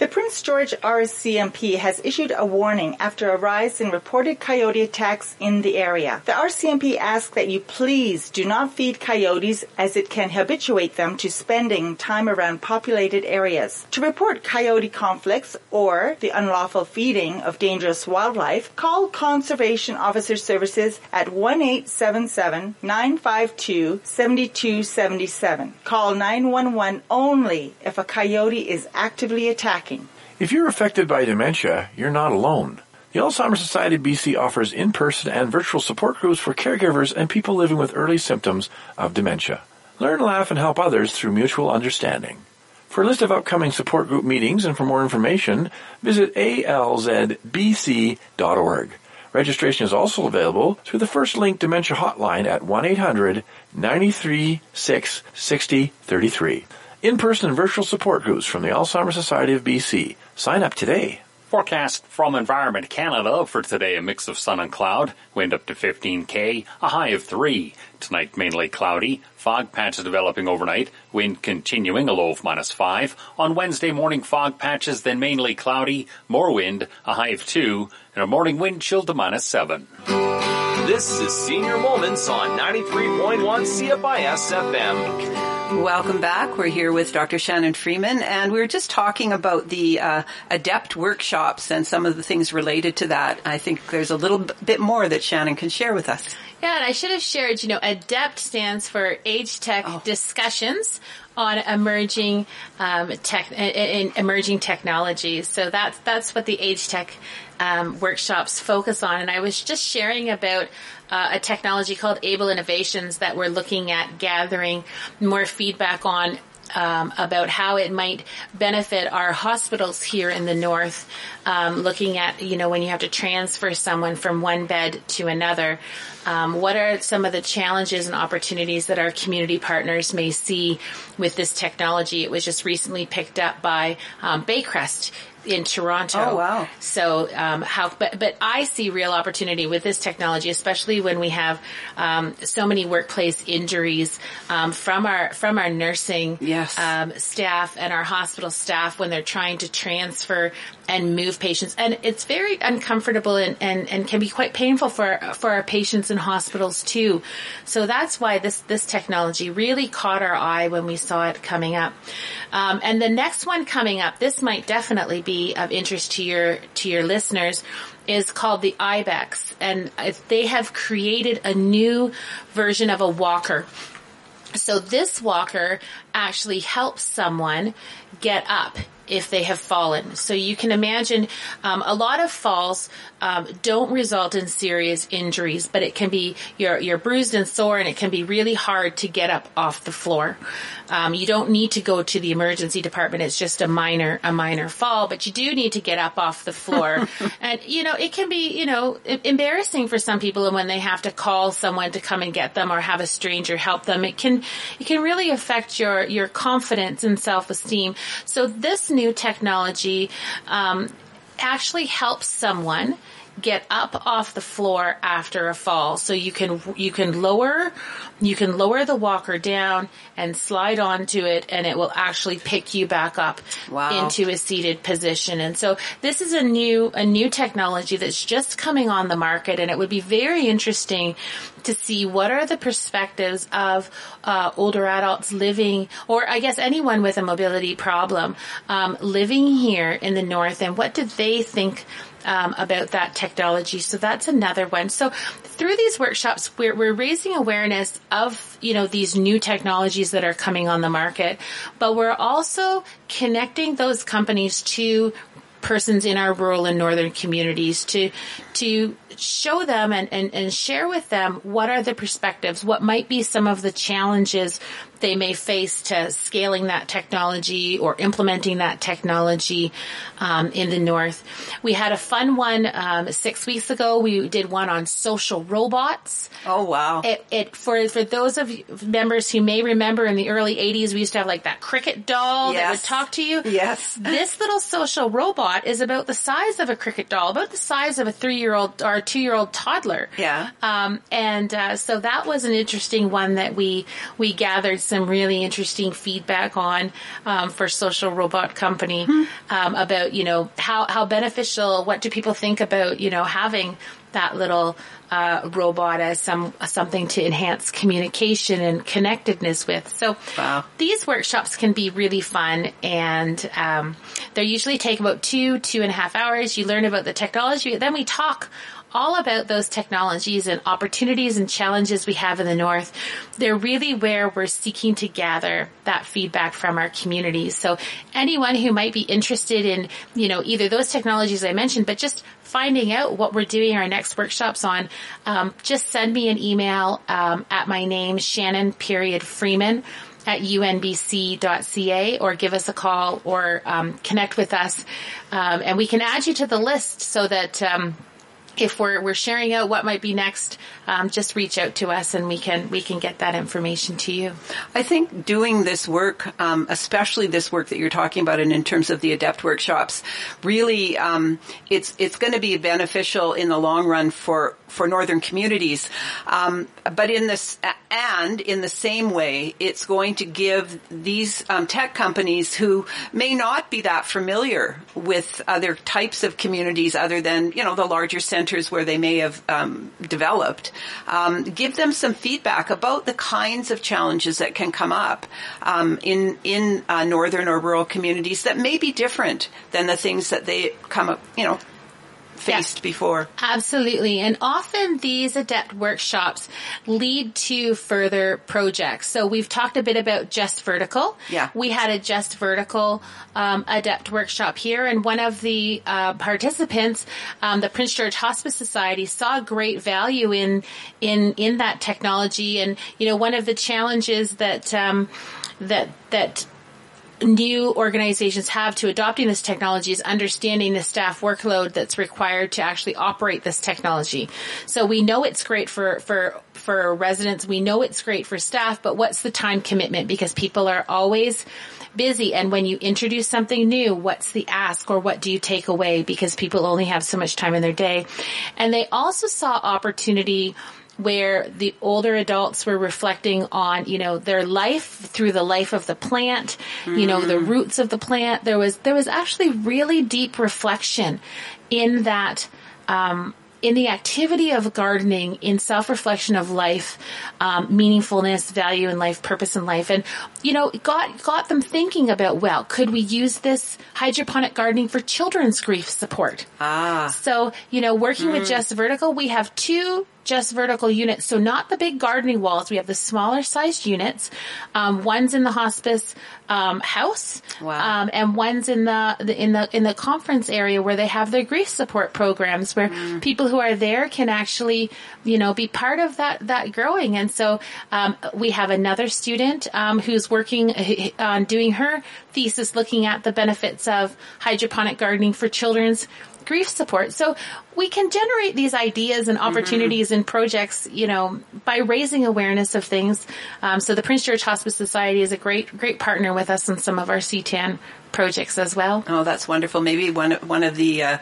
The Prince George RCMP has issued a warning after a rise in reported coyote attacks in the area. The RCMP asks that you please do not feed coyotes as it can habituate them to spending time around populated areas. To report coyote conflicts or the unlawful feeding of dangerous wildlife, call Conservation Officer Services at 1-877-952-7277. Call 911 only if a coyote is actively attacking. If you're affected by dementia, you're not alone. The Alzheimer's Society BC offers in-person and virtual support groups for caregivers and people living with early symptoms of dementia. Learn, laugh, and help others through mutual understanding. For a list of upcoming support group meetings and for more information, visit alzbc.org. Registration is also available through the First Link Dementia Hotline at 1-800-936-6033. In-person and virtual support groups from the Alzheimer's Society of BC. Sign up today. Forecast from Environment Canada for today a mix of sun and cloud, wind up to 15k, a high of 3. Tonight mainly cloudy, fog patches developing overnight, wind continuing a low of minus 5. On Wednesday morning fog patches then mainly cloudy, more wind, a high of 2, and a morning wind chill to minus 7. This is Senior Moments on 93.1 CFIS FM. Welcome back. We're here with Dr. Shannon Freeman, and we were just talking about the uh, ADEPT workshops and some of the things related to that. I think there's a little bit more that Shannon can share with us. Yeah, and I should have shared, you know, ADEPT stands for Age Tech oh. Discussions on emerging um, tech in emerging technologies. So that's that's what the Age Tech um, workshops focus on. And I was just sharing about uh, a technology called Able Innovations that we're looking at gathering more feedback on um, about how it might benefit our hospitals here in the north. Um, looking at you know when you have to transfer someone from one bed to another, um, what are some of the challenges and opportunities that our community partners may see with this technology? It was just recently picked up by um, Baycrest in Toronto. Oh wow! So um, how, but but I see real opportunity with this technology, especially when we have um, so many workplace injuries um, from our from our nursing yes. Um, staff and our hospital staff when they're trying to transfer and move patients, and it's very uncomfortable and, and, and can be quite painful for for our patients in hospitals too. So that's why this this technology really caught our eye when we saw it coming up. Um, and the next one coming up, this might definitely be of interest to your to your listeners, is called the Ibex, and they have created a new version of a walker. So this walker actually helps someone get up if they have fallen. So you can imagine um, a lot of falls um, don't result in serious injuries, but it can be you're you're bruised and sore, and it can be really hard to get up off the floor. Um, you don't need to go to the emergency department; it's just a minor a minor fall, but you do need to get up off the floor. and you know it can be you know embarrassing for some people, and when they have to call someone to come and get them or have a stranger help them, it can it can really affect your your confidence and self esteem. So this new technology um, actually helps someone get up off the floor after a fall. So you can you can lower you can lower the walker down and slide onto it and it will actually pick you back up wow. into a seated position. And so this is a new a new technology that's just coming on the market and it would be very interesting to see what are the perspectives of uh, older adults living, or I guess anyone with a mobility problem, um, living here in the north, and what do they think um, about that technology. So that's another one. So through these workshops, we're, we're raising awareness of, you know, these new technologies that are coming on the market, but we're also connecting those companies to persons in our rural and northern communities to to show them and, and, and share with them what are the perspectives, what might be some of the challenges they may face to scaling that technology or implementing that technology um, in the north. We had a fun one um, six weeks ago. We did one on social robots. Oh wow! It, it for for those of members who may remember in the early '80s, we used to have like that cricket doll yes. that would talk to you. Yes. This little social robot is about the size of a cricket doll, about the size of a three-year-old or our two year old toddler. Yeah. Um, and uh, so that was an interesting one that we we gathered some really interesting feedback on um, for Social Robot Company um, about you know how how beneficial. What do people think about you know having that little uh, robot as some something to enhance communication and connectedness with. So Wow. these workshops can be really fun, and um, they usually take about two two and a half hours. You learn about the technology, then we talk all about those technologies and opportunities and challenges we have in the north. They're really where we're seeking to gather that feedback from our communities. So anyone who might be interested in, you know, either those technologies I mentioned, but just finding out what we're doing our next workshops on, um, just send me an email um, at my name, Shannon period Freeman at unbc.ca or give us a call or um, connect with us um, and we can add you to the list so that um, if we're, we're sharing out what might be next, um, just reach out to us and we can we can get that information to you. I think doing this work, um, especially this work that you're talking about, and in terms of the adept workshops, really, um, it's it's going to be beneficial in the long run for for northern communities. Um, but in this and in the same way, it's going to give these um, tech companies who may not be that familiar with other types of communities other than you know the larger centers where they may have um, developed, um, give them some feedback about the kinds of challenges that can come up um, in in uh, northern or rural communities that may be different than the things that they come up you know faced before. Absolutely. And often these adept workshops lead to further projects. So we've talked a bit about Just Vertical. Yeah. We had a Just Vertical um, adept workshop here, and one of the uh, participants, um, the Prince George Hospice Society, saw great value in in in that technology. And you know, one of the challenges that um, that that new organizations have to adopting this technology is understanding the staff workload that's required to actually operate this technology. So we know it's great for, for, for residents. We know it's great for staff, but what's the time commitment? Because people are always busy. And when you introduce something new, what's the ask or what do you take away? Because people only have so much time in their day. And they also saw opportunity where the older adults were reflecting on, you know, their life through the life of the plant, you know, the roots of the plant. There was, there was actually really deep reflection in that, um, in the activity of gardening, in self-reflection of life, um, meaningfulness, value in life, purpose in life, and you know, got got them thinking about well, could we use this hydroponic gardening for children's grief support? Ah. So you know, working with Just Vertical, we have two just vertical units. So not the big gardening walls. We have the smaller sized units. Um, one's in the hospice um, house, Wow. um, and one's in the, the in the in the conference area where they have their grief support programs, where people who are there can actually, you know, be part of that that growing. And so um, we have another student um, working uh, on doing her thesis, looking at the benefits of hydroponic gardening for children's grief support. So we can generate these ideas and opportunities and projects, you know, by raising awareness of things. Um, so the Prince George Hospice Society is a great, great partner with us in some of our CTAAN projects as well. Oh, that's wonderful. Maybe one one of the uh,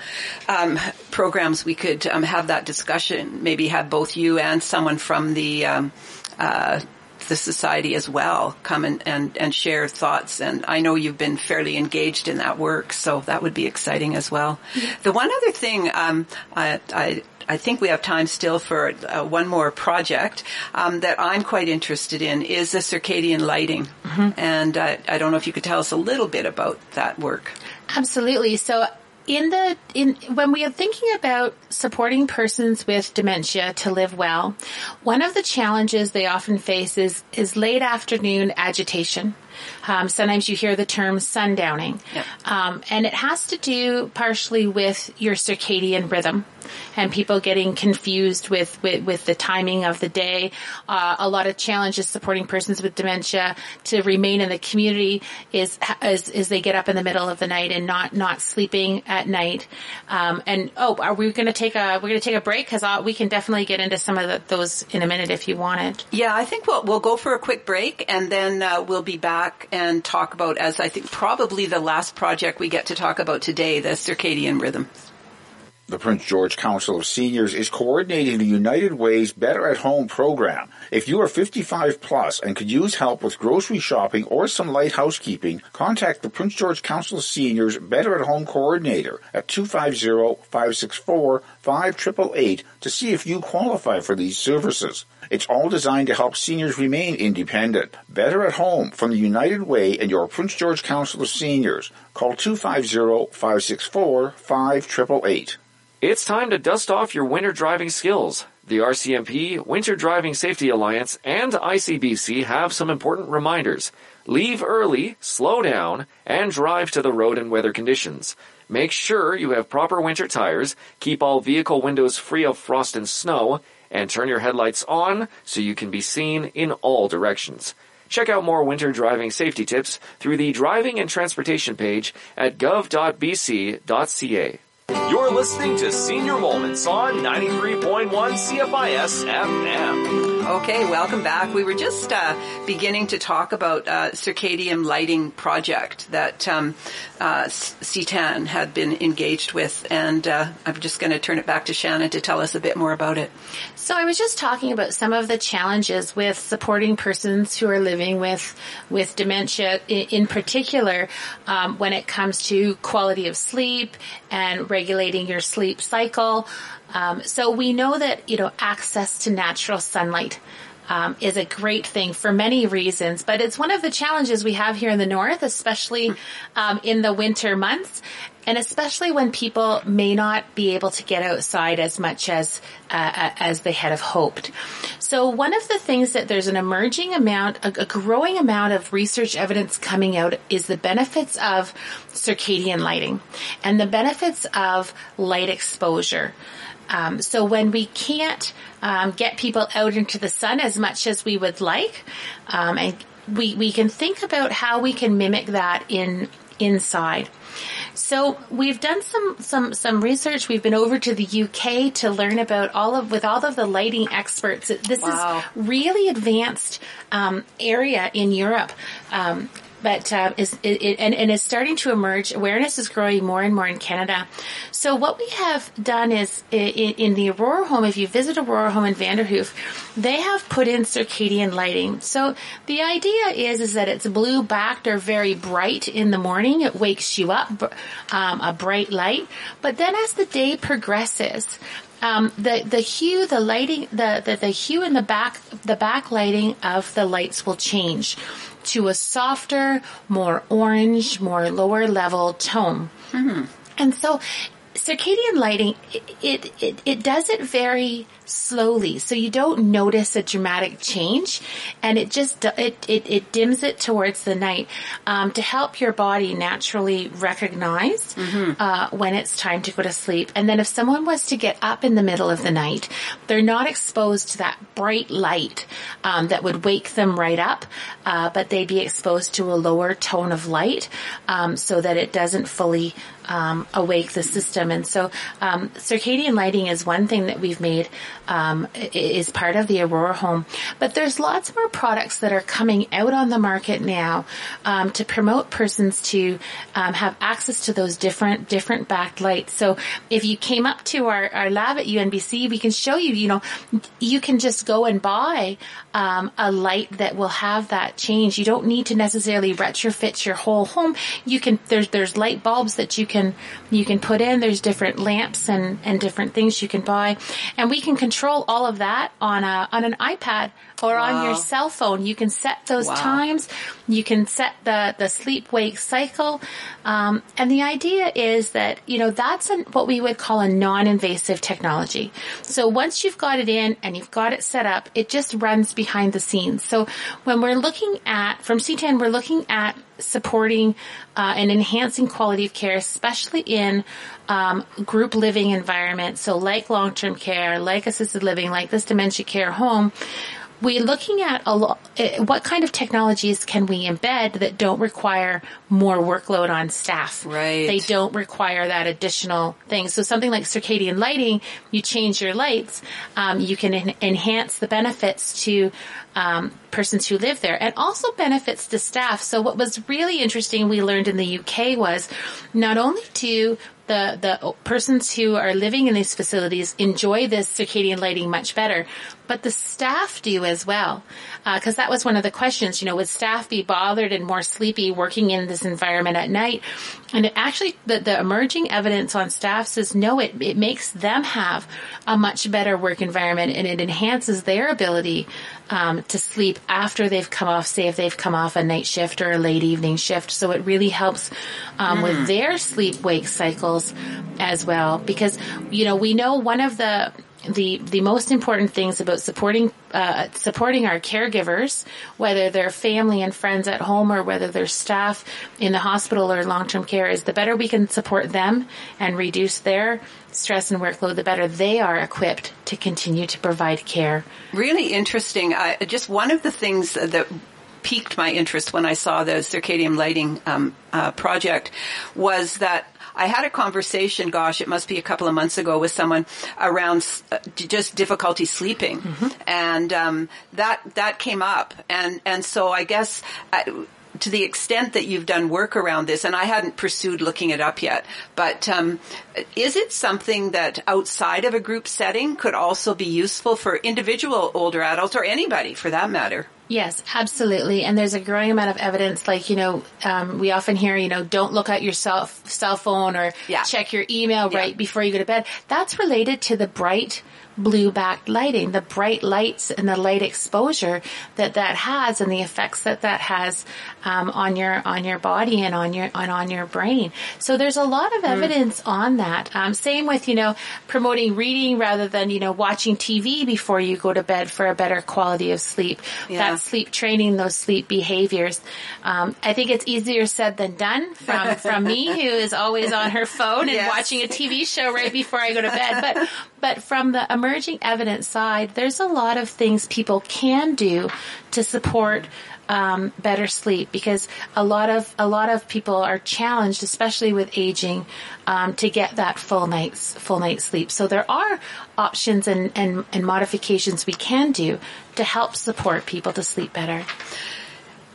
um, programs we could um, have that discussion. Maybe have both you and someone from the um, uh, the society as well come and, and, and share thoughts. And I know you've been fairly engaged in that work, so that would be exciting as well. The one other thing um, I, I I think we have time still for uh, one more project um, that I'm quite interested in is the circadian lighting, and uh, I don't know if you could tell us a little bit about that work. Absolutely. So in the in when we are thinking about supporting persons with dementia to live well, one of the challenges they often face is is late afternoon agitation. Um, sometimes you hear the term sundowning, Yep. um, and it has to do partially with your circadian rhythm and people getting confused with with, with the timing of the day. Uh, a lot of challenges supporting persons with dementia to remain in the community is is, is they get up in the middle of the night and not not sleeping at night. Um, and oh, are we going to take a we're going to take a break because we can definitely get into some of the, those in a minute if you want it. Yeah, I think we'll we'll go for a quick break and then uh, we'll be back and talk about as I think probably the last project we get to talk about today, the circadian rhythm. The Prince George Council of Seniors is coordinating the United Way's Better at Home program. If you are 55 plus and could use help with grocery shopping or some light housekeeping, contact the Prince George Council of Seniors Better at Home coordinator at 250-564-5888 to see if you qualify for these services. It's all designed to help seniors remain independent. Better at Home from the United Way and your Prince George Council of Seniors. Call 250-564-5888. It's time to dust off your winter driving skills. The RCMP, Winter Driving Safety Alliance, and ICBC have some important reminders. Leave early, slow down, and drive to the road and weather conditions. Make sure you have proper winter tires, keep all vehicle windows free of frost and snow, and turn your headlights on so you can be seen in all directions. Check out more winter driving safety tips through the driving and transportation page at gov.bc.ca. You're listening to Senior Moments on 93.1 CFIS FM. Okay, welcome back. We were just uh, beginning to talk about uh, circadian lighting project that um, uh, CTAAN had been engaged with, and uh, I'm just going to turn it back to Shannon to tell us a bit more about it. So I was just talking about some of the challenges with supporting persons who are living with with dementia, in, in particular, um, when it comes to quality of sleep and regulating your sleep cycle. Um, so we know that, you know, access to natural sunlight um, is a great thing for many reasons, but it's one of the challenges we have here in the north, especially um, in the winter months, and especially when people may not be able to get outside as much as uh, as they had have hoped. So one of the things that there's an emerging amount, a, a growing amount of research evidence coming out is the benefits of circadian lighting and the benefits of light exposure. Um, so when we can't um, get people out into the sun as much as we would like, um, and we we can think about how we can mimic that in inside. So we've done some some some research. We've been over to the UK to learn about all of with all of the lighting experts. This wow. is really advanced um, area in Europe. Um, but uh, is it, it, and, and is starting to emerge. Awareness is growing more and more in Canada. So what we have done is in, in the Aurora Home. If you visit Aurora Home in Vanderhoof, they have put in circadian lighting. So the idea is is that it's blue backed or very bright in the morning. It wakes you up, um, a bright light. But then as the day progresses, um, the the hue, the lighting, the, the the hue in the back, the backlighting of the lights will change to a softer, more orange, more lower level tone. Mm-hmm. And so circadian lighting, it, it, it, does it very slowly. So you don't notice a dramatic change and it just, it, it, it dims it towards the night, um, to help your body naturally recognize, mm-hmm. uh, when it's time to go to sleep. And then if someone was to get up in the middle of the night, they're not exposed to that bright light, um, that would wake them right up, uh, but they'd be exposed to a lower tone of light, um, so that it doesn't fully, um, awake the system. And so um, circadian lighting is one thing that we've made um, is part of the Aurora Home. But there's lots more products that are coming out on the market now um, to promote persons to um, have access to those different different backlights. So if you came up to our, our lab at UNBC, we can show you. You know, you can just go and buy um, a light that will have that change. You don't need to necessarily retrofit your whole home. You can there's there's light bulbs that you can you can put in. There's different lamps and and different things you can buy, and we can control all of that on a on an iPad or wow. on your cell phone. You can set those wow. times. You can set the, the sleep wake cycle. Um, and the idea is that, you know, that's an, what we would call a non-invasive technology. So once you've got it in and you've got it set up, it just runs behind the scenes. So when we're looking at, from CTAAN, we're looking at supporting uh, and enhancing quality of care, especially in um, group living environments. So like long-term care, like assisted living, like this dementia care home, we're looking at a lot, eh, what kind of technologies can we embed that don't require more workload on staff? Right. They don't require that additional thing. So something like circadian lighting, you change your lights, um, you can en- enhance the benefits to um, persons who live there and also benefits to staff. So what was really interesting we learned in the UK was not only do the the persons who are living in these facilities enjoy this circadian lighting much better, but the staff do as well. Because uh, that was one of the questions. You know, would staff be bothered and more sleepy working in this environment at night? And it actually, the, the emerging evidence on staff says no. It it makes them have a much better work environment, and it enhances their ability um, to sleep after they've come off, say if they've come off a night shift or a late evening shift. So it really helps um, mm. with their sleep wake cycles as well. Because, you know, we know one of the the the most important things about supporting uh, supporting our caregivers, whether they're family and friends at home or whether they're staff in the hospital or long term care, is the better we can support them and reduce their stress and workload, the better they are equipped to continue to provide care. Really interesting. Just one of the things that piqued my interest when I saw the circadian lighting um, uh, project was that I had a conversation, gosh, it must be a couple of months ago with someone around uh, just difficulty sleeping. Mm-hmm. And, um, that, that came up. And, and so I guess, uh, to the extent that you've done work around this, and I hadn't pursued looking it up yet, but um, is it something that outside of a group setting could also be useful for individual older adults or anybody for that matter? Yes, absolutely. And there's a growing amount of evidence, like, you know, um, we often hear, you know, don't look at your cell, cell phone or yeah. check your email right before you go to bed. That's related to the bright blue backed lighting, the bright lights and the light exposure that that has and the effects that that has um, on your on your body and on your and on your brain. So there's a lot of hmm. evidence mm. on that. Um, same with you know promoting reading rather than you know watching TV before you go to bed for a better quality of sleep. Yeah. That sleep training, those sleep behaviors. Um, I think it's easier said than done from from me who is always on her phone and yes. watching a TV show right before I go to bed. But but from the emerging evidence side, there's a lot of things people can do to support um, better sleep because a lot of a lot of people are challenged, especially with aging, um, to get that full night's full night's sleep. So there are options and, and, and modifications we can do to help support people to sleep better.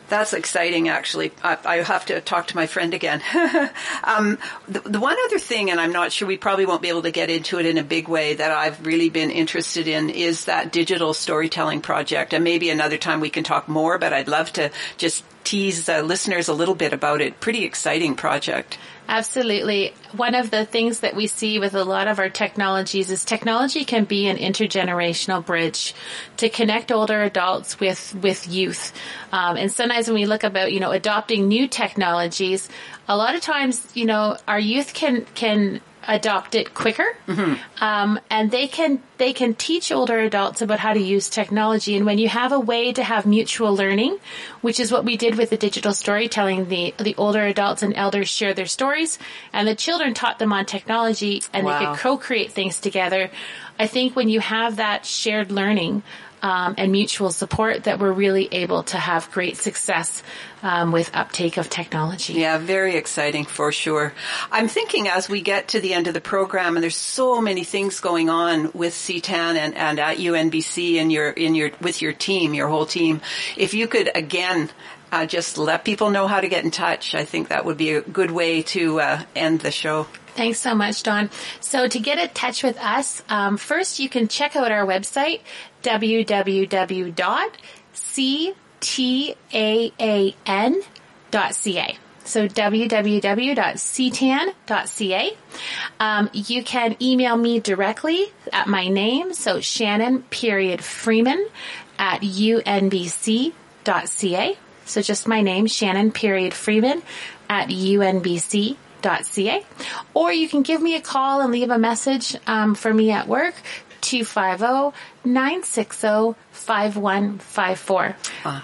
That's exciting, actually. I, I, have to talk to my friend again. um, the, the, one other thing, and I'm not sure we probably won't be able to get into it in a big way, that I've really been interested in is that digital storytelling project. And maybe another time we can talk more, but I'd love to just tease listeners a little bit about it. Pretty exciting project. Absolutely. One of the things that we see with a lot of our technologies is technology can be an intergenerational bridge to connect older adults with, with youth. Um, and sometimes when we look about, you know, adopting new technologies, a lot of times, you know, our youth can, can adopt it quicker, mm-hmm. um, and they can they can teach older adults about how to use technology. And when you have a way to have mutual learning, which is what we did with the digital storytelling, the the older adults and elders share their stories, and the children taught them on technology, and wow. they could co-create things together. I think when you have that shared learning, um, and mutual support that we're really able to have great success um, with uptake of technology. Yeah, very exciting for sure. I'm thinking as we get to the end of the program, and there's so many things going on with CTAAN and, and at UNBC and your in your with your team, your whole team. If you could again uh, just let people know how to get in touch. I think that would be a good way to uh, end the show. Thanks so much, Dawn. So to get in touch with us, um, first you can check out our website, www.ctaan.ca. So www.ctaan.ca. Um, you can email me directly at my name, so Shannon period Freeman at unbc.ca. So just my name, Shannon period Freeman at unbc.ca. Or you can give me a call and leave a message um, for me at work, 250-960-5154. Uh.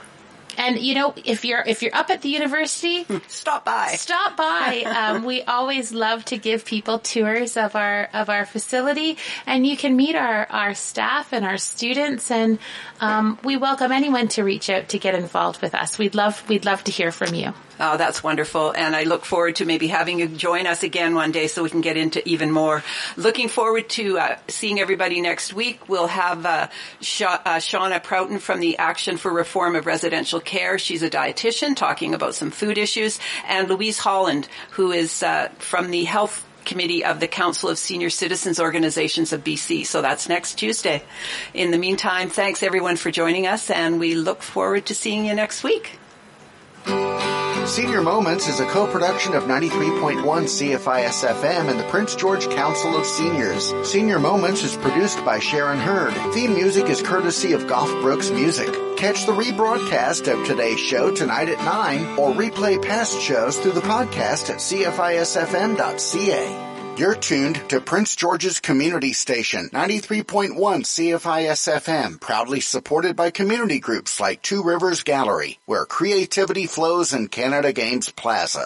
And you know, if you're if you're up at the university, stop by. Stop by. um, we always love to give people tours of our of our facility, and you can meet our our staff and our students, and um, we welcome anyone to reach out to get involved with us. We'd love we'd love to hear from you. Oh, that's wonderful. And I look forward to maybe having you join us again one day so we can get into even more. Looking forward to uh, seeing everybody next week. We'll have uh, Sha- uh, Shauna Prouton from the Action for Reform of Residential Care. She's a dietitian talking about some food issues. And Louise Holland, who is uh, from the Health Committee of the Council of Senior Citizens Organizations of BC. So that's next Tuesday. In the meantime, thanks everyone for joining us and we look forward to seeing you next week. Senior Moments is a co-production of 93.1 CFIS FM and the Prince George Council of Seniors. Senior Moments is produced by Sharon Hurd. Theme music is courtesy of Golf Brooks Music. Catch the rebroadcast of today's show tonight at 9 or replay past shows through the podcast at cfisfm.ca. You're tuned to Prince George's Community Station, 93.1 CFIS FM, proudly supported by community groups like Two Rivers Gallery, where creativity flows in Canada Games Plaza.